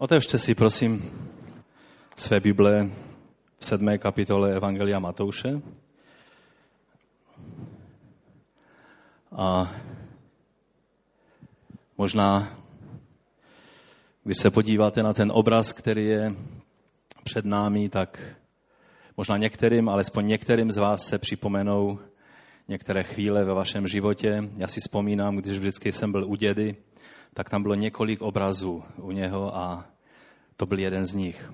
Otevřte si, prosím, své Bible v sedmé kapitole Evangelia Matouše. A možná, když se podíváte na ten obraz, který je před námi, tak možná některým, alespoň některým z vás se připomenou některé chvíle ve vašem životě. Já si vzpomínám, když vždycky jsem byl u dědy, tak tam bylo několik obrazů u něho a to byl jeden z nich.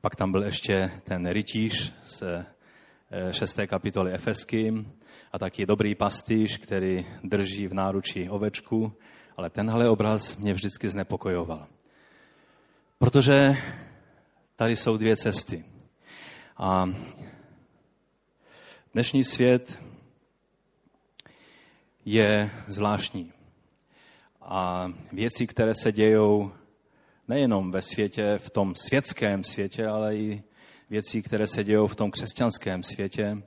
Pak tam byl ještě ten rytíř z eh, šesté kapitoly Efesky a taky dobrý pastýř, který drží v náručí ovečku, ale tenhle obraz mě vždycky znepokojoval. Protože tady jsou dvě cesty. A dnešní svět je zvláštní. A věci, které se dějou nejenom ve světě, v tom světském světě, ale i věcí, které se dějou v tom křesťanském světě,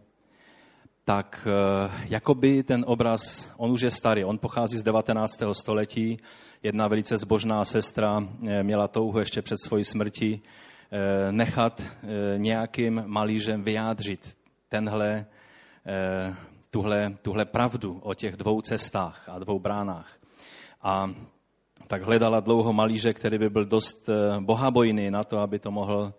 tak eh, jakoby ten obraz, on už je starý, on pochází z 19. století. Jedna velice zbožná sestra eh, měla touhu ještě před svojí smrtí eh, nechat nějakým malířem vyjádřit tenhle, tuhle, tuhle pravdu o těch dvou cestách a dvou bránách. A tak hledala dlouho malíře, který by byl dost eh, bohabojný na to, aby to mohl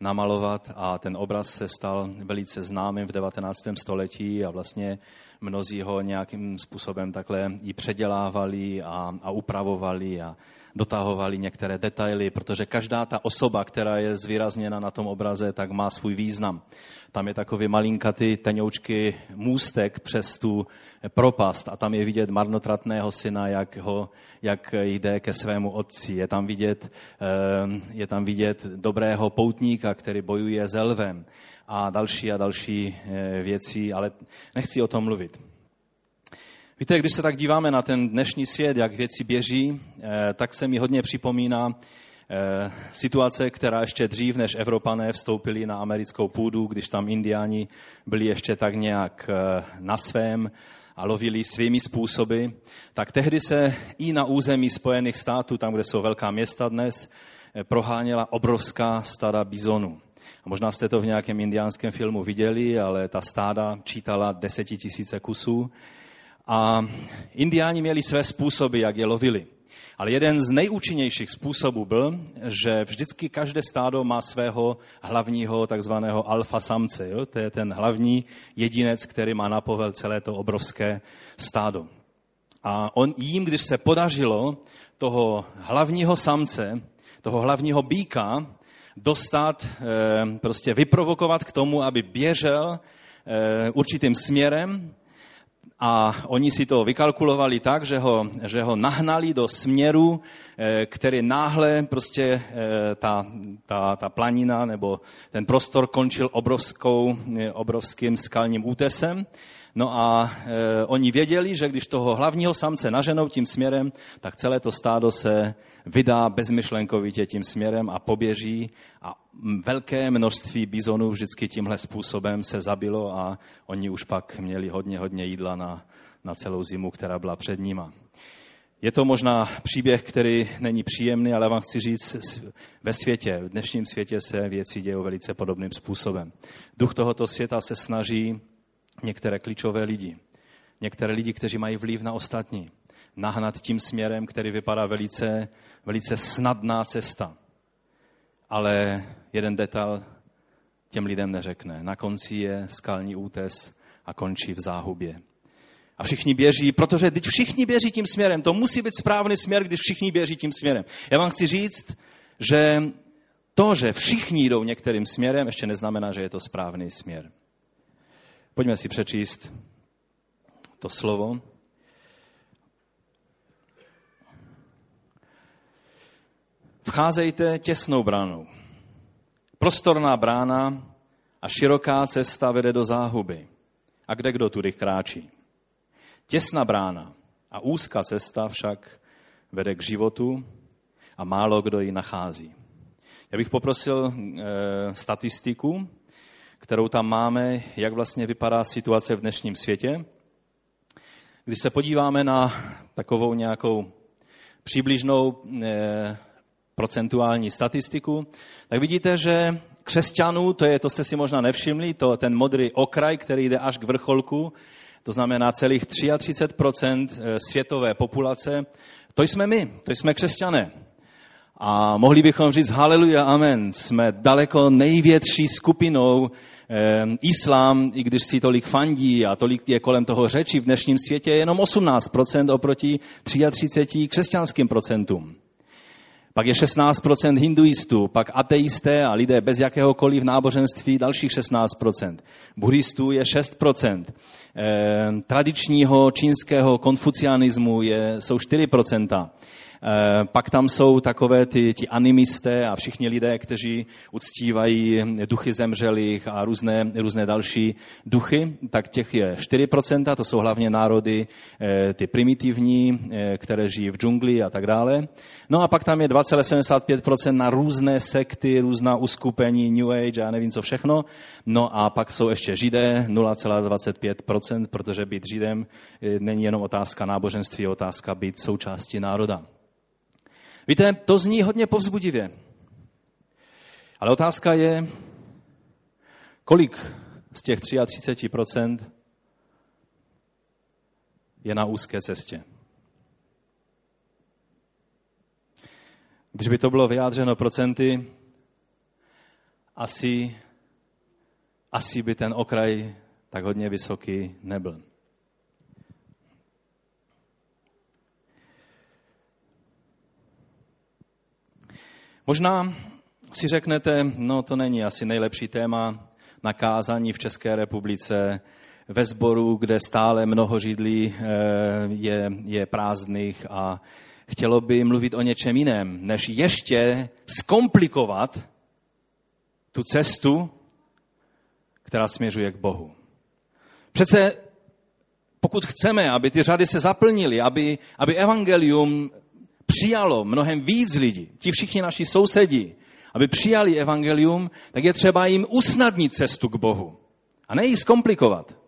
namalovat a ten obraz se stal velice známým v 19. století a vlastně mnozí ho nějakým způsobem takhle i předělávali a, a upravovali a dotahovali některé detaily, protože každá ta osoba, která je zvýrazněna na tom obraze, tak má svůj význam. Tam je takový malinkatý tenoučky můstek přes tu propast a tam je vidět marnotratného syna, jak, ho, jak jde ke svému otci. Je tam, vidět, eh, je tam vidět dobrého poutníka, který bojuje s elvem a další a další eh, věci, ale nechci o tom mluvit. Víte, když se tak díváme na ten dnešní svět, jak věci běží, eh, tak se mi hodně připomíná eh, situace, která ještě dřív, než Evropané vstoupili na americkou půdu, když tam indiáni byli ještě tak nějak na svém a lovili svými způsoby, tak tehdy se i na území Spojených států, tam, kde jsou velká města dnes, proháněla obrovská stada bizonů. A možná jste to v nějakém indiánském filmu viděli, ale ta stáda čítala desetitisíce kusů a indiáni měli své způsoby, jak je lovili. Ale jeden z nejúčinnějších způsobů byl, že vždycky každé stádo má svého hlavního takzvaného alfa samce. Jo? To je ten hlavní jedinec, který má na povel celé to obrovské stádo. A on jim, když se podařilo toho hlavního samce, toho hlavního býka, dostat, eh, prostě vyprovokovat k tomu, aby běžel eh, určitým směrem, a oni si to vykalkulovali tak, že ho, že ho nahnali do směru, eh, který náhle prostě ta, ta, ta planina nebo ten prostor končil obrovskou, obrovským skalním útesem. No a e, oni věděli, že když toho hlavního samce naženou tím směrem, tak celé to stádo se vydá bezmyšlenkovitě tím směrem a poběží a velké množství bizonů vždycky tímhle způsobem se zabilo a oni už pak měli hodně, hodně jídla na, na celou zimu, která byla před nima. Je to možná příběh, který není příjemný, ale vám chci říct, ve světě, v dnešním světě se věci dějí velice podobným způsobem. Duch tohoto světa se snaží některé klíčové lidi, některé lidi, kteří mají vliv na ostatní, nahnat tím směrem, který vypadá velice, velice snadná cesta. Ale jeden detail těm lidem neřekne. Na konci je skalní útes a končí v záhubě. A všichni běží, protože když všichni běží tím směrem, to musí být správný směr, když všichni běží tím směrem. Já vám chci říct, že to, že všichni jdou některým směrem, ještě neznamená, že je to správný směr. Pojďme si přečíst to slovo. Vcházejte těsnou bránou. Prostorná brána a široká cesta vede do záhuby. A kde kdo tudy kráčí? Těsná brána a úzká cesta však vede k životu a málo kdo ji nachází. Já bych poprosil e, statistiku, kterou tam máme, jak vlastně vypadá situace v dnešním světě. Když se podíváme na takovou nějakou přibližnou e, procentuální statistiku, tak vidíte, že křesťanů, to je, to jste si možná nevšimli, to ten modrý okraj, který jde až k vrcholku, to znamená celých 33% eh, světové populace, to jsme my, to jsme křesťané. A mohli bychom říct haleluja, amen, jsme daleko největší skupinou eh, islám, i když si tolik fandí a tolik je kolem toho řeči v dnešním světě, je jenom 18% oproti 33 křesťanským procentům. Pak je 16% hinduistů, pak ateisté a lidé bez jakéhokoliv náboženství dalších 16%. Buddhistů je 6%. Eh, tradičního čínského konfucianismu je, jsou 4%. Eh, pak tam jsou takové ty, ti animisté a všichni lidé, kteří uctívají duchy zemřelých a různé, různé další duchy, tak těch je 4%, to jsou hlavně národy eh, ty primitivní, eh, které žijí v džungli a tak dále. No a pak tam je 2,75% na různé sekty, různá uskupení, New Age a nevím co všechno. No a pak jsou ještě židé, 0,25%, protože být židem není jenom otázka náboženství, je otázka být součástí národa. Víte, to zní hodně povzbudivě. Ale otázka je, kolik z těch 33% je na úzké cestě. Když by to bylo vyjádřeno procenty, asi, asi by ten okraj tak hodně vysoký nebyl. Možná si řeknete, no to není asi nejlepší téma na kázání v České republice, ve sboru, kde stále mnoho židlí eh, je, je prázdných a chtělo by mluvit o něčem jiném, než ještě zkomplikovat tu cestu, která směřuje k Bohu. Přece pokud chceme, aby ty řady se zaplnily, aby, aby evangelium přijalo mnohem víc lidí, ti všichni naši sousedi, aby přijali evangelium, tak je třeba jim usnadnit cestu k Bohu. A ne ji zkomplikovat.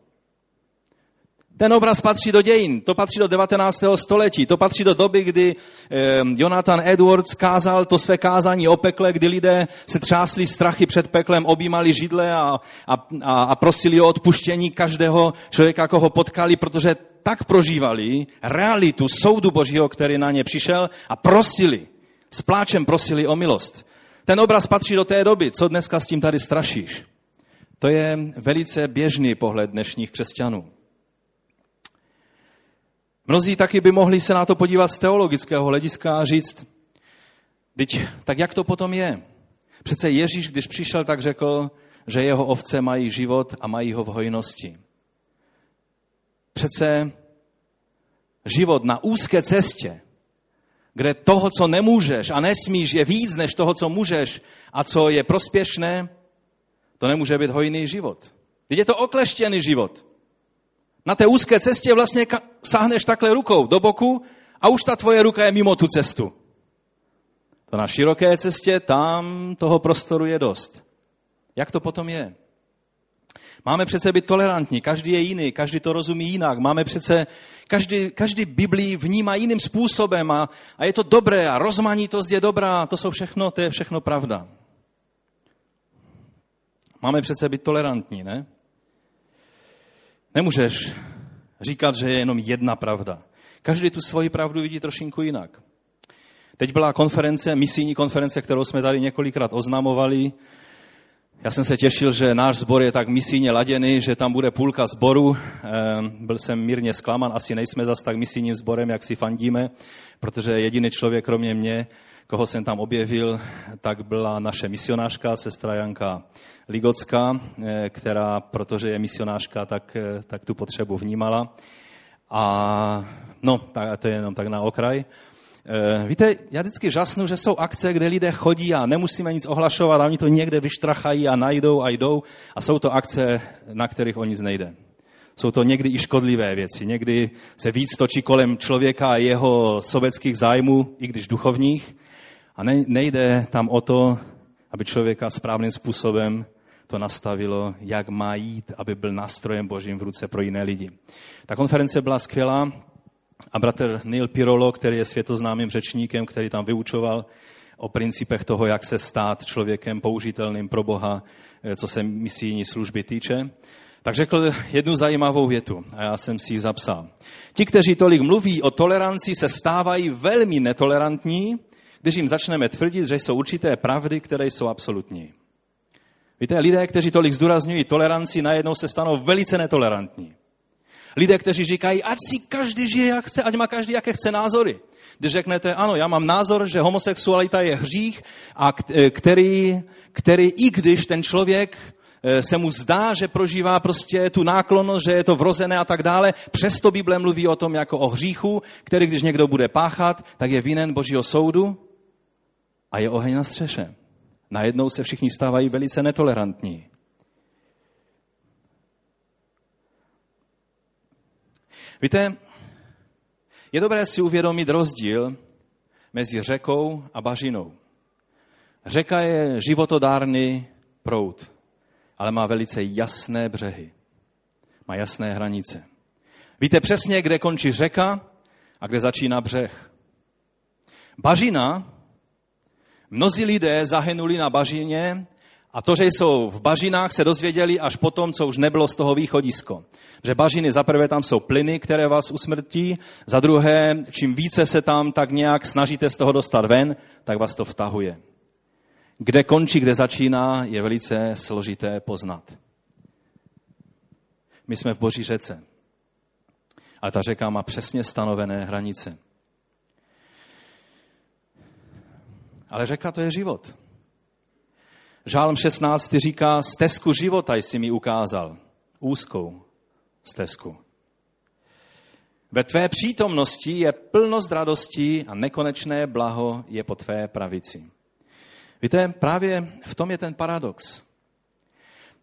Ten obraz patří do dějin, to patří do 19. století, to patří do doby, kdy eh, Jonathan Edwards kázal to své kázání o pekle, kdy lidé se třásli strachy před peklem, objímali židle a, a, a prosili o odpuštění každého člověka, koho potkali, protože tak prožívali realitu soudu Božího, který na ně přišel a prosili, s pláčem prosili o milost. Ten obraz patří do té doby, co dneska s tím tady strašíš. To je velice běžný pohled dnešních křesťanů. Mnozí taky by mohli se na to podívat z teologického hlediska a říct, teď, tak jak to potom je? Přece Ježíš, když přišel, tak řekl, že jeho ovce mají život a mají ho v hojnosti. Přece život na úzké cestě, kde toho, co nemůžeš a nesmíš, je víc než toho, co můžeš a co je prospěšné, to nemůže být hojný život. Teď je to okleštěný život. Na té úzké cestě vlastně sáhneš takhle rukou do boku a už ta tvoje ruka je mimo tu cestu. To na široké cestě, tam toho prostoru je dost. Jak to potom je? Máme přece být tolerantní, každý je jiný, každý to rozumí jinak. Máme přece, každý, každý Biblii vnímá jiným způsobem a, a je to dobré a rozmanitost je dobrá, to jsou všechno, to je všechno pravda. Máme přece být tolerantní, ne? Nemůžeš říkat, že je jenom jedna pravda. Každý tu svoji pravdu vidí trošinku jinak. Teď byla konference, misijní konference, kterou jsme tady několikrát oznamovali. Já jsem se těšil, že náš sbor je tak misijně laděný, že tam bude půlka sboru. Ehm, byl jsem mírně zklaman, asi nejsme zas tak misijním sborem, jak si fandíme, protože jediný člověk, kromě mě, koho jsem tam objevil, tak byla naše misionářka, sestra Janka Ligocká, eh, která, protože je misionářka, tak, eh, tak tu potřebu vnímala. A no, to je jenom tak na okraj. Eh, víte, já vždycky žasnu, že jsou akce, kde lidé chodí a nemusíme nic ohlašovat a oni to někde vyštrachají a najdou a jdou a jsou to akce, na kterých o nic nejde. Jsou to někdy i škodlivé věci. Někdy se víc točí kolem člověka a jeho sobeckých zájmů, i když duchovních. A nejde tam o to, aby člověka správným způsobem to nastavilo, jak má jít, aby byl nástrojem božím v ruce pro jiné lidi. Ta konference byla skvělá a bratr Neil Pirolo, který je světoznámým řečníkem, který tam vyučoval, o principech toho, jak se stát člověkem použitelným pro Boha, eh, co se misijní služby týče, tak řekl jednu zajímavou větu a já jsem si ji zapsal. Ti, kteří tolik mluví o toleranci, se stávají velmi netolerantní, když jim začneme tvrdit, že jsou určité pravdy, které jsou absolutní. Víte, lidé, kteří tolik zdůrazňují toleranci, najednou se stanou velice netolerantní. Lidé, kteří říkají, ať si každý žije, jak chce, ať má každý, jaké chce názory. Když řeknete, ano, já mám názor, že homosexualita je hřích, a e, který, který i když ten člověk e, se mu zdá, že prožívá prostě tu náklonnost, že je to vrozené a tak dále. Přesto Bible mluví o tom jako o hříchu, který když někdo bude páchat, tak je vinen Božího soudu a je oheň na střeše. Najednou se všichni stávají velice netolerantní. Víte, je dobré si uvědomit rozdíl mezi řekou a bažinou. Řeka je životodárný proud, ale má velice jasné břehy. Má jasné hranice. Víte přesně, kde končí řeka a kde začíná břeh. Bažina, mnozí lidé zahynuli na bažině a to, že jsou v bažinách, se dozvěděli až potom, co už nebylo z toho východisko. Že bažiny, za prvé tam jsou plyny, které vás usmrtí, za druhé, čím více se tam tak nějak snažíte z toho dostat ven, tak vás to vtahuje. Kde končí, kde začíná, je velice složité poznat. My jsme v Boží řece. Ale ta řeka má přesně stanovené hranice. Ale řeka to je život. Žálm 16 říká, stezku života jsi mi ukázal, úzkou stezku. Ve tvé přítomnosti je plnost radostí a nekonečné blaho je po tvé pravici. Víte, právě v tom je ten paradox.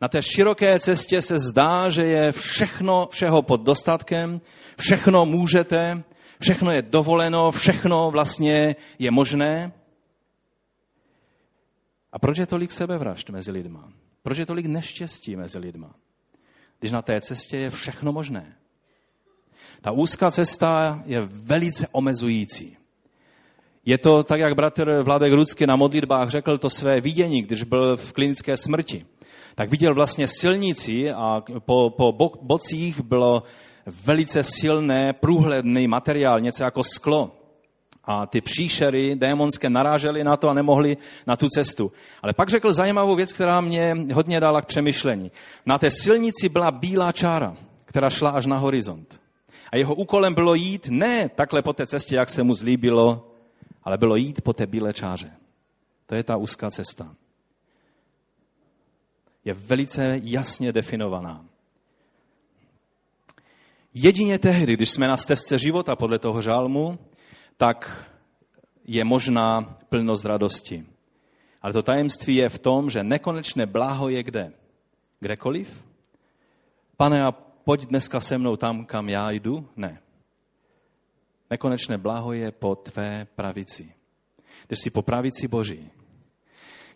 Na té široké cestě se zdá, že je všechno všeho pod dostatkem, všechno můžete, všechno je dovoleno, všechno vlastně je možné. A proč je tolik sebevražd mezi lidma? Proč je tolik neštěstí mezi lidma? Když na té cestě je všechno možné. Ta úzká cesta je velice omezující. Je to tak, jak bratr Vladek Rudsky na modlitbách řekl to své vidění, když byl v klinické smrti. Tak viděl vlastně silnici a po, po bocích bylo velice silné, průhledný materiál, něco jako sklo. A ty příšery démonské narážely na to a nemohli na tu cestu. Ale pak řekl zajímavou věc, která mě hodně dala k přemýšlení. Na té silnici byla bílá čára, která šla až na horizont. A jeho úkolem bylo jít ne takhle po té cestě, jak se mu zlíbilo, ale bylo jít po té bílé čáře. To je ta úzká cesta. Je velice jasně definovaná. Jedině tehdy, když jsme na stezce života podle toho žálmu, tak je možná plnost radosti. Ale to tajemství je v tom, že nekonečné blaho je kde? Kdekoliv? Pane, a pojď dneska se mnou tam, kam já jdu? Ne. Nekonečné blaho je po tvé pravici. Když jsi po pravici Boží,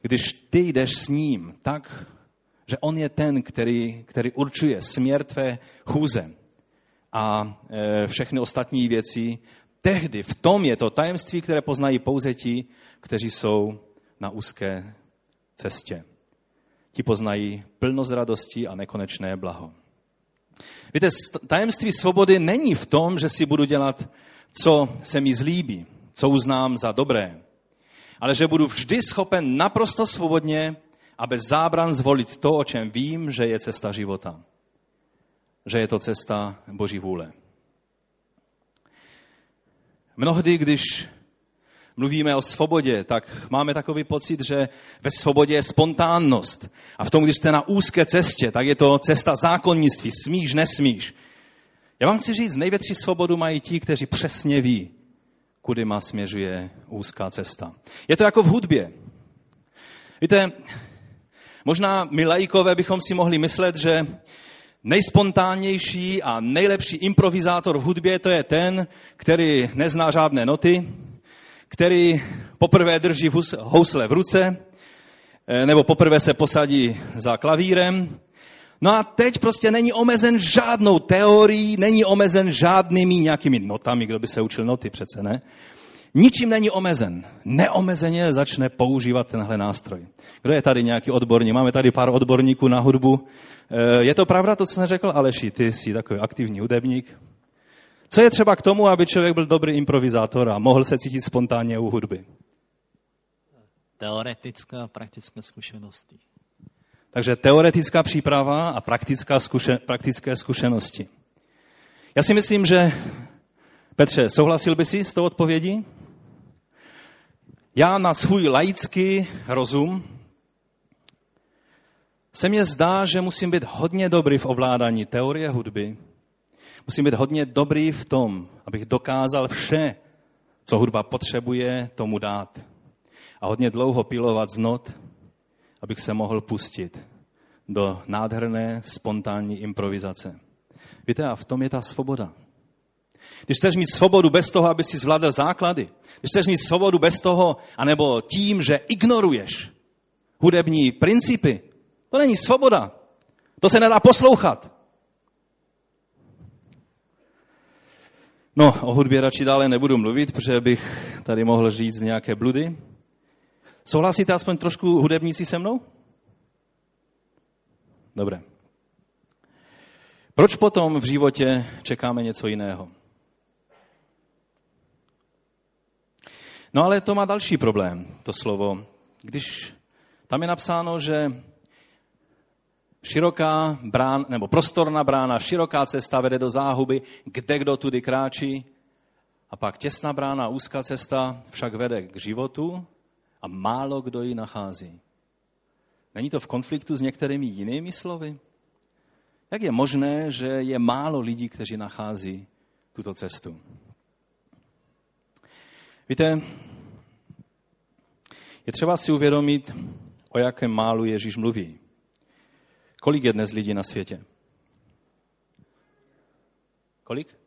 když ty jdeš s ním tak, že on je ten, který, který určuje směr tvé chůze a e, všechny ostatní věci, tehdy v tom je to tajemství, které poznají pouze ti, kteří jsou na úzké cestě. Ti poznají plnost radosti a nekonečné blaho. Víte, tajemství svobody není v tom, že si budu dělat, co se mi zlíbí, co uznám za dobré, ale že budu vždy schopen naprosto svobodně a bez zábran zvolit to, o čem vím, že je cesta života. Že je to cesta Boží vůle. Mnohdy, když mluvíme o svobodě, tak máme takový pocit, že ve svobodě je spontánnost. A v tom, když jste na úzké cestě, tak je to cesta zákonnictví. Smíš, nesmíš. Já vám chci říct, největší svobodu mají ti, kteří přesně ví, kudy má směřuje úzká cesta. Je to jako v hudbě. Víte, možná my lajkové bychom si mohli myslet, že nejspontánnější a nejlepší improvizátor v hudbě to je ten, který nezná žádné noty, který poprvé drží housle v ruce, eh, nebo poprvé se posadí za klavírem. No a teď prostě není omezen žádnou teorií, není omezen žádnými nějakými notami, kdo by se učil noty přece, ne? Ničím není omezen. Neomezeně začne používat tenhle nástroj. Kdo je tady nějaký odborník? Máme tady pár odborníků na hudbu. Eh, je to pravda, to, co jsem řekl? Aleši, ty jsi takový aktivní hudebník. Co je třeba k tomu, aby člověk byl dobrý improvizátor a mohl se cítit spontánně u hudby? Teoretická a praktická zkušenosti. Takže teoretická příprava a praktická zkuše, praktické zkušenosti. Já si myslím, že Petře, souhlasil by si s tou odpovědí? Já na svůj laický rozum se mně zdá, že musím být hodně dobrý v ovládání teorie hudby. Musím být hodně dobrý v tom, abych dokázal vše, co hudba potřebuje, tomu dát. A hodně dlouho pilovat z not, abych se mohl pustit do nádherné spontánní improvizace. Víte, a v tom je ta svoboda. Když chceš mít svobodu bez toho, aby si zvládl základy, když chceš mít svobodu bez toho, anebo tím, že ignoruješ hudební principy, to není svoboda. To se nedá poslouchat. No, o hudbě radši dále nebudu mluvit, protože bych tady mohl říct nějaké bludy. Souhlasíte aspoň trošku hudebníci se mnou? Dobré. Proč potom v životě čekáme něco jiného? No ale to má další problém, to slovo. Když tam je napsáno, že široká brán, nebo prostorná brána, široká cesta vede do záhuby, kde kdo tudy kráčí, a pak těsná brána, úzká cesta však vede k životu a málo kdo ji nachází. Není to v konfliktu s některými jinými slovy? Jak je možné, že je málo lidí, kteří nachází tuto cestu? Víte, je třeba si uvědomit, o jakém málu Ježíš mluví. Kolik je dnes lidí na světě? Kolik?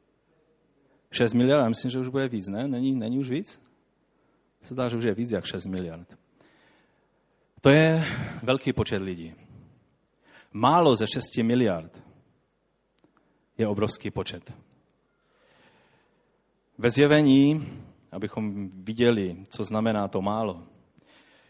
6 miliard, já myslím, že už bude víc, ne? Není, není už víc? Se dá, že už je víc jak 6 miliard. To je velký počet lidí. Málo ze 6 miliard je obrovský počet. Ve zjevení, abychom viděli, co znamená to málo,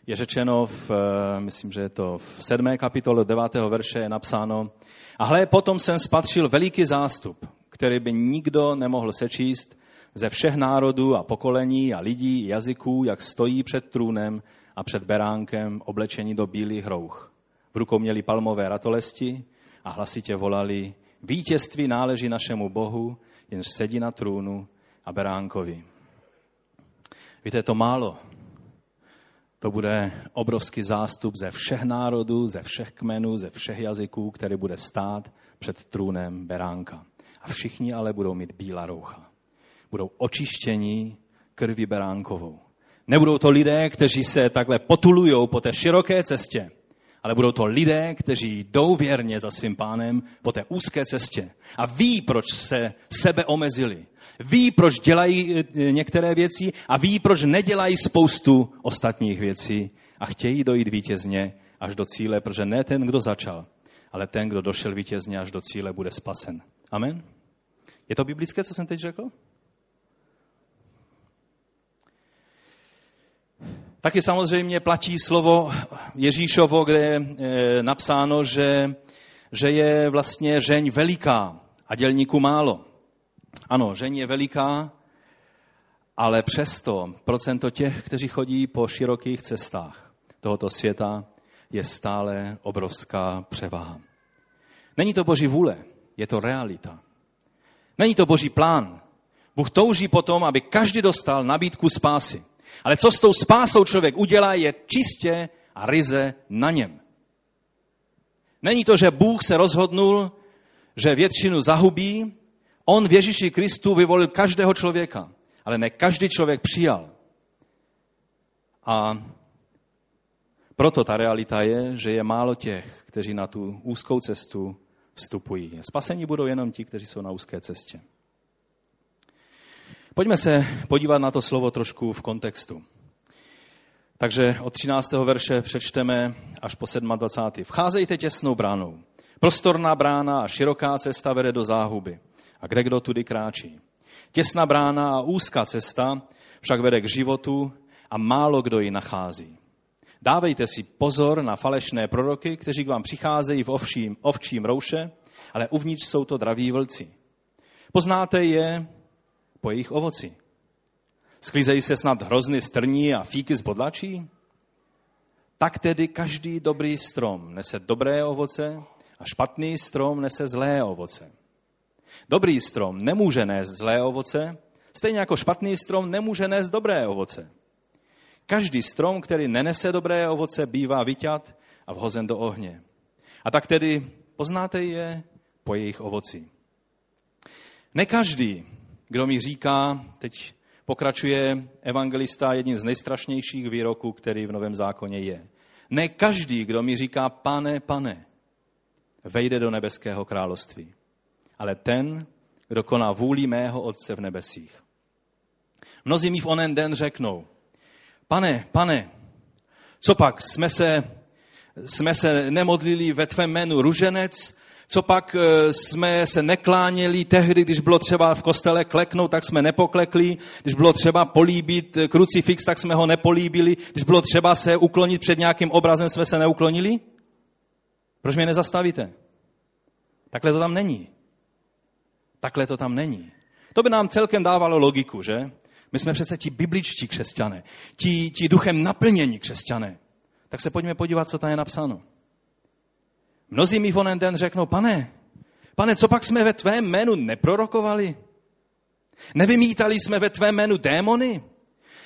je řečeno, v, eh, myslím, že je to v sedmé kapitole 9. verše je napsáno, a hle, potom jsem spatřil veliký zástup, který by nikdo nemohl sečíst ze všech národů a pokolení a lidí, jazyků, jak stojí před trůnem a před beránkem oblečení do bílých rouch. V rukou měli palmové ratolesti a hlasitě volali, vítězství náleží našemu Bohu, jenž sedí na trůnu a beránkovi. Víte, je to málo. To bude obrovský zástup ze všech národů, ze všech kmenů, ze všech jazyků, který bude stát před trůnem beránka. A všichni ale budou mít bílá roucha. Budou očištění krví beránkovou. Nebudou to lidé, kteří se takhle potulují po té široké cestě, ale budou to lidé, kteří jdou věrně za svým pánem po té úzké cestě a ví, proč se sebe omezili. Ví, proč dělají e, některé věci a ví, proč nedělají spoustu ostatních věcí a chtějí dojít vítězně až do cíle, protože ne ten, kdo začal, ale ten, kdo došel vítězně až do cíle, bude spasen. Amen? Je to biblické, co jsem teď řekl? Taky samozřejmě platí slovo Ježíšovo, kde je e, napsáno, že, že je vlastně žeň veliká a dělníků málo. Ano, žeň je veliká, ale přesto procento těch, kteří chodí po širokých cestách tohoto světa, je stále obrovská převaha. Není to boží vůle, je to realita. Není to boží plán. Bůh touží potom, aby každý dostal nabídku spásy. Ale co s tou spásou člověk udělá, je čistě a ryze na něm. Není to, že Bůh se rozhodnul, že většinu zahubí, on v Ježíši Kristu vyvolil každého člověka, ale ne každý člověk přijal. A proto ta realita je, že je málo těch, kteří na tu úzkou cestu vstupují. Spasení budou jenom ti, kteří jsou na úzké cestě. Pojďme se podívat na to slovo trošku v kontextu. Takže od 13. verše přečteme až po 27. Vcházejte těsnou bránou. Prostorná brána a široká cesta vede do záhuby. A kde kdo tudy kráčí? Těsná brána a úzká cesta však vede k životu a málo kdo ji nachází. Dávejte si pozor na falešné proroky, kteří k vám přicházejí v ovším, ovčím rouše, ale uvnitř jsou to draví vlci. Poznáte je po jejich ovoci. Sklízejí se snad hrozny strní a fíky z bodlačí? Tak tedy každý dobrý strom nese dobré ovoce a špatný strom nese zlé ovoce. Dobrý strom nemůže nést zlé ovoce, stejně jako špatný strom nemůže nést dobré ovoce. Každý strom, který nenese dobré ovoce, bývá vyťat a vhozen do ohně. A tak tedy poznáte je po jejich ovoci. Ne každý, kdo mi říká, teď pokračuje evangelista jedním z nejstrašnějších výroků, který v Novém zákoně je. Ne každý, kdo mi říká, pane, pane, vejde do nebeského království, ale ten, kdo koná vůli mého Otce v nebesích. Mnozí mi v onen den řeknou, pane, pane, co pak, jsme se, jsme se nemodlili ve tvém jménu ruženec, co pak e, jsme se nekláněli tehdy, když bylo třeba v kostele kleknout, tak jsme nepoklekli, když bylo třeba políbit e, krucifix, tak jsme ho nepolíbili, když bylo třeba se uklonit před nějakým obrazem, jsme se neuklonili? Proč mě nezastavíte? Takhle to tam není. Takhle to tam není. To by nám celkem dávalo logiku, že? My jsme přece ti bibličtí křesťané, ti, ti duchem naplnění křesťané. Tak se pojďme podívat, co tam je napsáno. Mnozí mi v onen den řeknou, pane, pane, co pak jsme ve tvém jménu neprorokovali? Nevymítali jsme ve tvém jménu démony?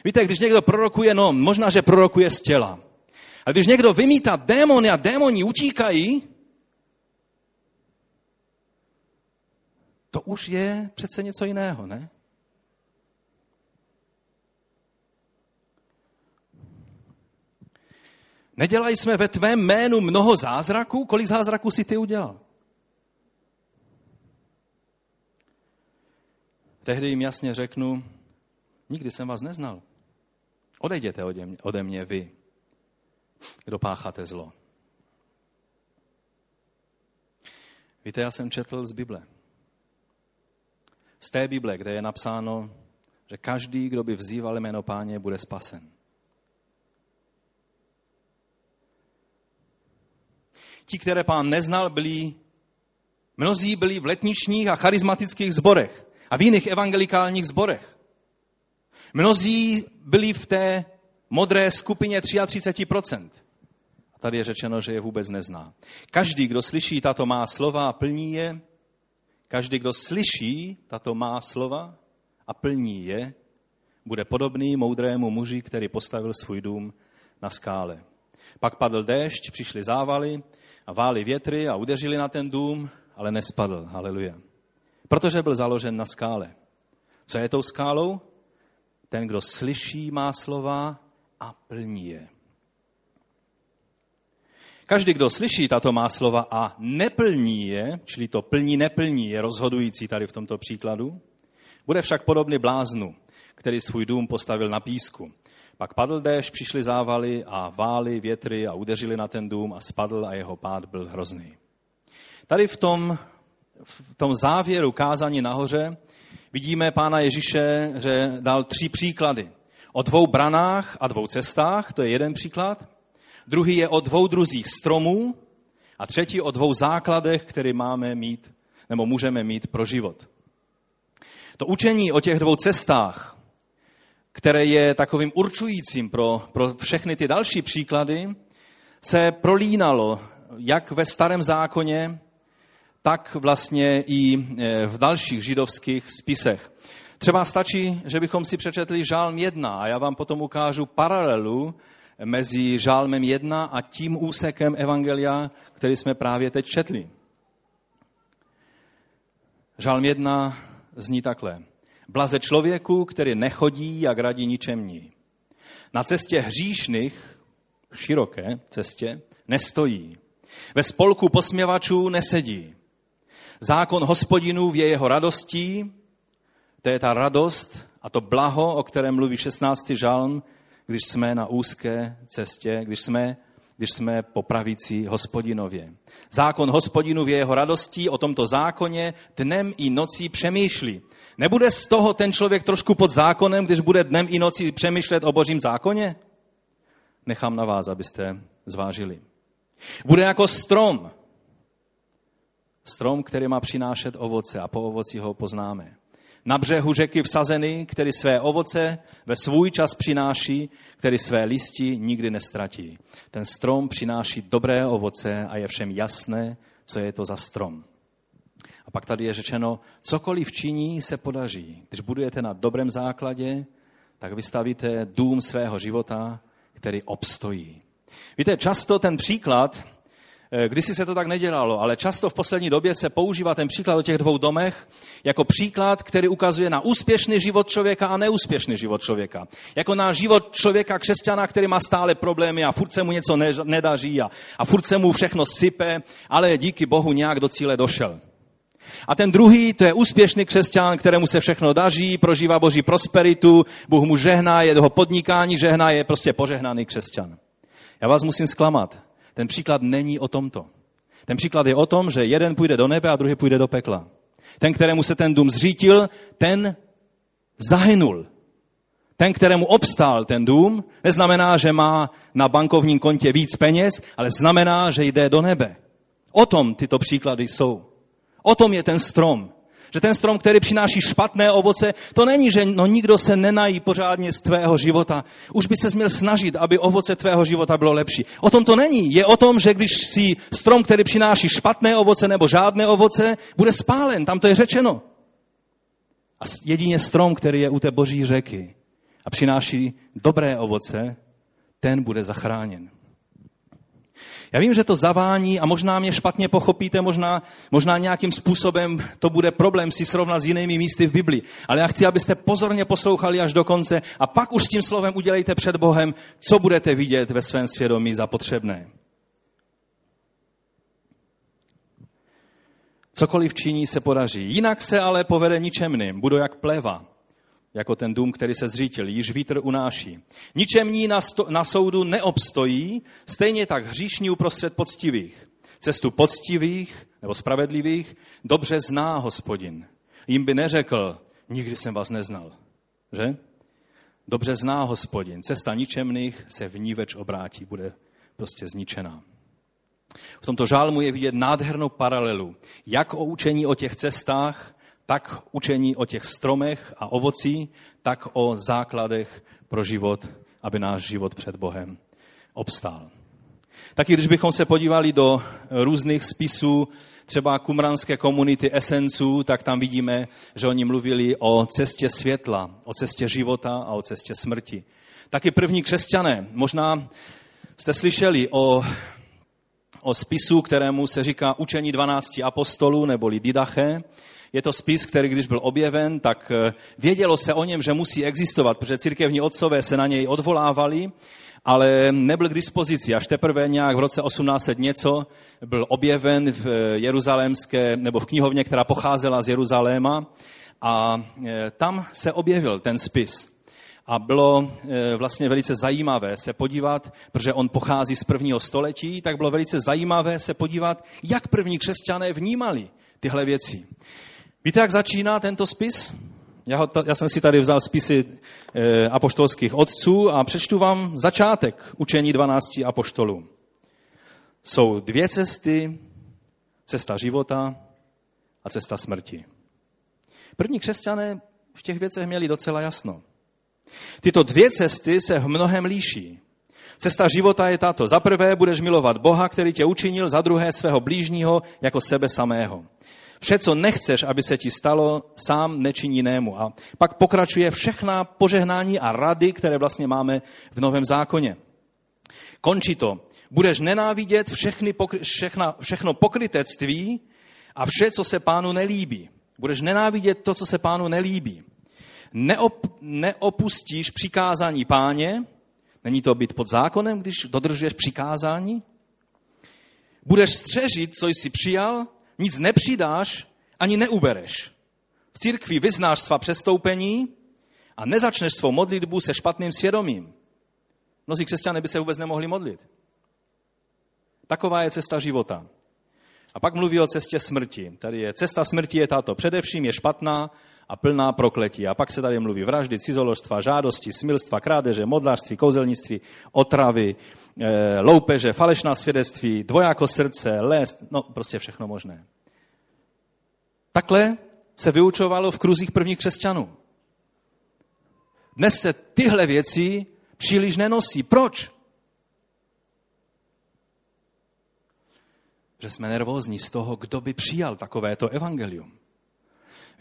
Víte, když někdo prorokuje, no možná, že prorokuje z těla. Ale když někdo vymítá démony a démoni utíkají, to už je přece něco jiného, ne? Nedělají jsme ve tvém jménu mnoho zázraků? Kolik zázraků si ty udělal? Tehdy jim jasně řeknu, nikdy jsem vás neznal. Odejděte ode mě, ode mě vy, kdo pácháte zlo. Víte, já jsem četl z Bible. Z té Bible, kde je napsáno, že každý, kdo by vzýval jméno páně, bude spasen. Ti, které pán neznal, byli, mnozí byli v letničních a charismatických zborech a v jiných evangelikálních zborech. Mnozí byli v té modré skupině 33%. A tady je řečeno, že je vůbec nezná. Každý, kdo slyší tato má slova a plní je, každý, kdo slyší tato má slova a plní je, bude podobný moudrému muži, který postavil svůj dům na skále. Pak padl déšť, přišly závaly a vály větry a udeřili na ten dům, ale nespadl. Haleluja. Protože byl založen na skále. Co je tou skálou? Ten, kdo slyší má slova a plní je. Každý, kdo slyší tato má slova a neplní je, čili to plní, neplní, je rozhodující tady v tomto příkladu, bude však podobný bláznu, který svůj dům postavil na písku. Pak padl déšť, přišly závaly a vály, větry a udeřili na ten dům a spadl a jeho pád byl hrozný. Tady v tom, v tom závěru kázání nahoře vidíme pána Ježíše, že dal tři příklady. O dvou branách a dvou cestách, to je jeden příklad. Druhý je o dvou druzích stromů a třetí o dvou základech, které máme mít, nebo můžeme mít pro život. To učení o těch dvou cestách které je takovým určujícím pro, pro všechny ty další příklady, se prolínalo jak ve starém zákoně, tak vlastně i e, v dalších židovských spisech. Třeba stačí, že bychom si přečetli žálm 1 a já vám potom ukážu paralelu mezi žálmem 1 a tím úsekem Evangelia, který jsme právě teď četli. Žálm 1 zní takhle. Blaze člověku, který nechodí, jak radí ničemní. Na cestě hříšných, široké cestě, nestojí. Ve spolku posměvačů nesedí. Zákon hospodinů v jeho radostí, to je ta radost a to blaho, o kterém mluví 16. žalm, když jsme na úzké cestě, když jsme když jsme po pravici hospodinově. Zákon hospodinu v jeho radostí o tomto zákoně dnem i nocí přemýšlí. Nebude z toho ten člověk trošku pod zákonem, když bude dnem i nocí přemýšlet o božím zákoně? Nechám na vás, abyste zvážili. Bude jako strom. Strom, který má přinášet ovoce a po ovoci ho poznáme. Na břehu řeky vsazený, který své ovoce ve svůj čas přináší, který své listi nikdy nestratí. Ten strom přináší dobré ovoce a je všem jasné, co je to za strom. A pak tady je řečeno, cokoliv činí, se podaří. Když budujete na dobrém základě, tak vystavíte dům svého života, který obstojí. Víte, často ten příklad, kdysi se to tak nedělalo, ale často v poslední době se používá ten příklad o těch dvou domech jako příklad, který ukazuje na úspěšný život člověka a neúspěšný život člověka. Jako na život člověka křesťana, který má stále problémy a furt se mu něco nedaří a, a furt se mu všechno sype, ale díky Bohu nějak do cíle došel. A ten druhý, to je úspěšný křesťan, kterému se všechno daří, prožívá boží prosperitu, Bůh mu žehná, je jeho podnikání žehná, je prostě požehnaný křesťan. Já vás musím zklamat. Ten příklad není o tomto. Ten příklad je o tom, že jeden půjde do nebe a druhý půjde do pekla. Ten, kterému se ten dům zřítil, ten zahynul. Ten, kterému obstál ten dům, neznamená, že má na bankovním kontě víc peněz, ale znamená, že jde do nebe. O tom tyto příklady jsou. O tom je ten strom. Že ten strom, který přináší špatné ovoce, to není, že no, nikdo se nenají pořádně z tvého života. Už by se měl snažit, aby ovoce tvého života bylo lepší. O tom to není. Je o tom, že když si strom, který přináší špatné ovoce nebo žádné ovoce, bude spálen. Tam to je řečeno. A jedině strom, který je u té boží řeky a přináší dobré ovoce, ten bude zachráněn. Já vím, že to zavání a možná mě špatně pochopíte, možná, možná nějakým způsobem to bude problém si srovnat s jinými místy v Biblii. Ale já chci, abyste pozorně poslouchali až do konce a pak už s tím slovem udělejte před Bohem, co budete vidět ve svém svědomí za potřebné. Cokoliv činí, se podaří. Jinak se ale povede ničemným. Budou jak pleva jako ten dům, který se zřítil, již vítr unáší. Ničemní na, sto, na soudu neobstojí, stejně tak hříšní uprostřed poctivých. Cestu poctivých nebo spravedlivých dobře zná hospodin. Jim by neřekl, nikdy jsem vás neznal. Že? Dobře zná hospodin. Cesta ničemných se v ní več obrátí, bude prostě zničená. V tomto žálmu je vidět nádhernou paralelu, jak o učení o těch cestách, tak učení o těch stromech a ovocí, tak o základech pro život, aby náš život před Bohem obstál. Taky když bychom se podívali do různých spisů, třeba kumranské komunity esenců, tak tam vidíme, že oni mluvili o cestě světla, o cestě života a o cestě smrti. Taky první křesťané, možná jste slyšeli o, o spisu, kterému se říká učení 12 apostolů, neboli Didache, je to spis, který když byl objeven, tak eh, vědělo se o něm, že musí existovat, protože církevní otcové se na něj odvolávali, ale nebyl k dispozici. Až teprve nějak v roce 1800 něco byl objeven v eh, jeruzalémské, nebo v knihovně, která pocházela z Jeruzaléma a eh, tam se objevil ten spis. A bylo vlastně velice zajímavé se podívat, protože on pochází z prvního století, tak bylo velice zajímavé se podívat, jak první křesťané vnímali tyhle věci. Víte, jak začíná tento spis? Já, ho, já jsem si tady vzal spisy e, apoštolských otců a přečtu vám začátek učení 12 apoštolů. Jsou dvě cesty, cesta života a cesta smrti. První křesťané v těch věcech měli docela jasno. Tyto dvě cesty se v mnohem líší. Cesta života je tato. Za prvé budeš milovat Boha, který tě učinil, za druhé svého blížního jako sebe samého. Vše, co nechceš, aby se ti stalo, sám nečiní jinému. A pak pokračuje všechna požehnání a rady, které vlastně máme v Novém zákoně. Končí to. Budeš nenávidět všechny, všechna, všechno pokrytectví a vše, co se pánu nelíbí. Budeš nenávidět to, co se pánu nelíbí. Neop, neopustíš přikázání páně, není to být pod zákonem, když dodržuješ přikázání. Budeš střežit, co jsi přijal nic nepřidáš ani neubereš. V církvi vyznáš svá přestoupení a nezačneš svou modlitbu se špatným svědomím. Mnozí křesťané by se vůbec nemohli modlit. Taková je cesta života. A pak mluví o cestě smrti. Tady je cesta smrti je tato. Především je špatná a plná prokletí. A pak se tady mluví vraždy, cizoložstva, žádosti, smilstva, krádeže, modlářství, kouzelnictví, otravy, e, loupeže, falešná svědectví, dvojako srdce, lest, no prostě všechno možné. Takhle se vyučovalo v kruzích prvních křesťanů. Dnes se tyhle věci příliš nenosí. Proč? Že jsme nervózní z toho, kdo by přijal takovéto evangelium.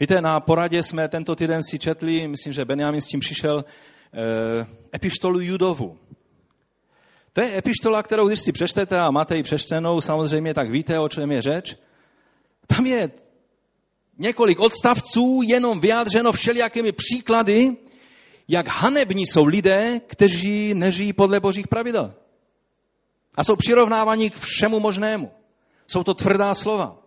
Víte, na poradě jsme tento týden si četli, myslím, že Benjamin s tím přišel, eh, epištolu Judovu. To je epištola, kterou když si přečtete a máte ji přečtenou, samozřejmě tak víte, o čem je řeč. Tam je několik odstavců jenom vyjádřeno všelijakými příklady, jak hanební jsou lidé, kteří nežijí podle božích pravidel. A jsou přirovnávaní k všemu možnému. Jsou to tvrdá slova.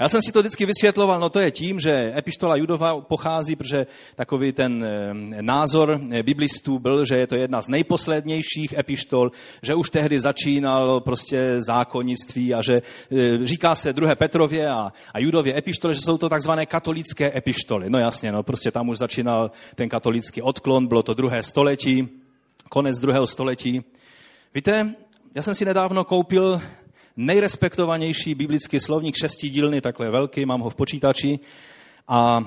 Já jsem si to vždycky vysvětloval, no to je tím, že epištola Judova pochází, protože takový ten eh, názor eh, biblistů byl, že je to jedna z nejposlednějších epištol, že už tehdy začínal prostě zákonnictví a že eh, říká se druhé Petrově a, a Judově epištole, že jsou to takzvané katolické epištoly. No jasně, no prostě tam už začínal ten katolický odklon, bylo to druhé století, konec druhého století. Víte, já jsem si nedávno koupil nejrespektovanější biblický slovník šesti dílny, takhle velký, mám ho v počítači. A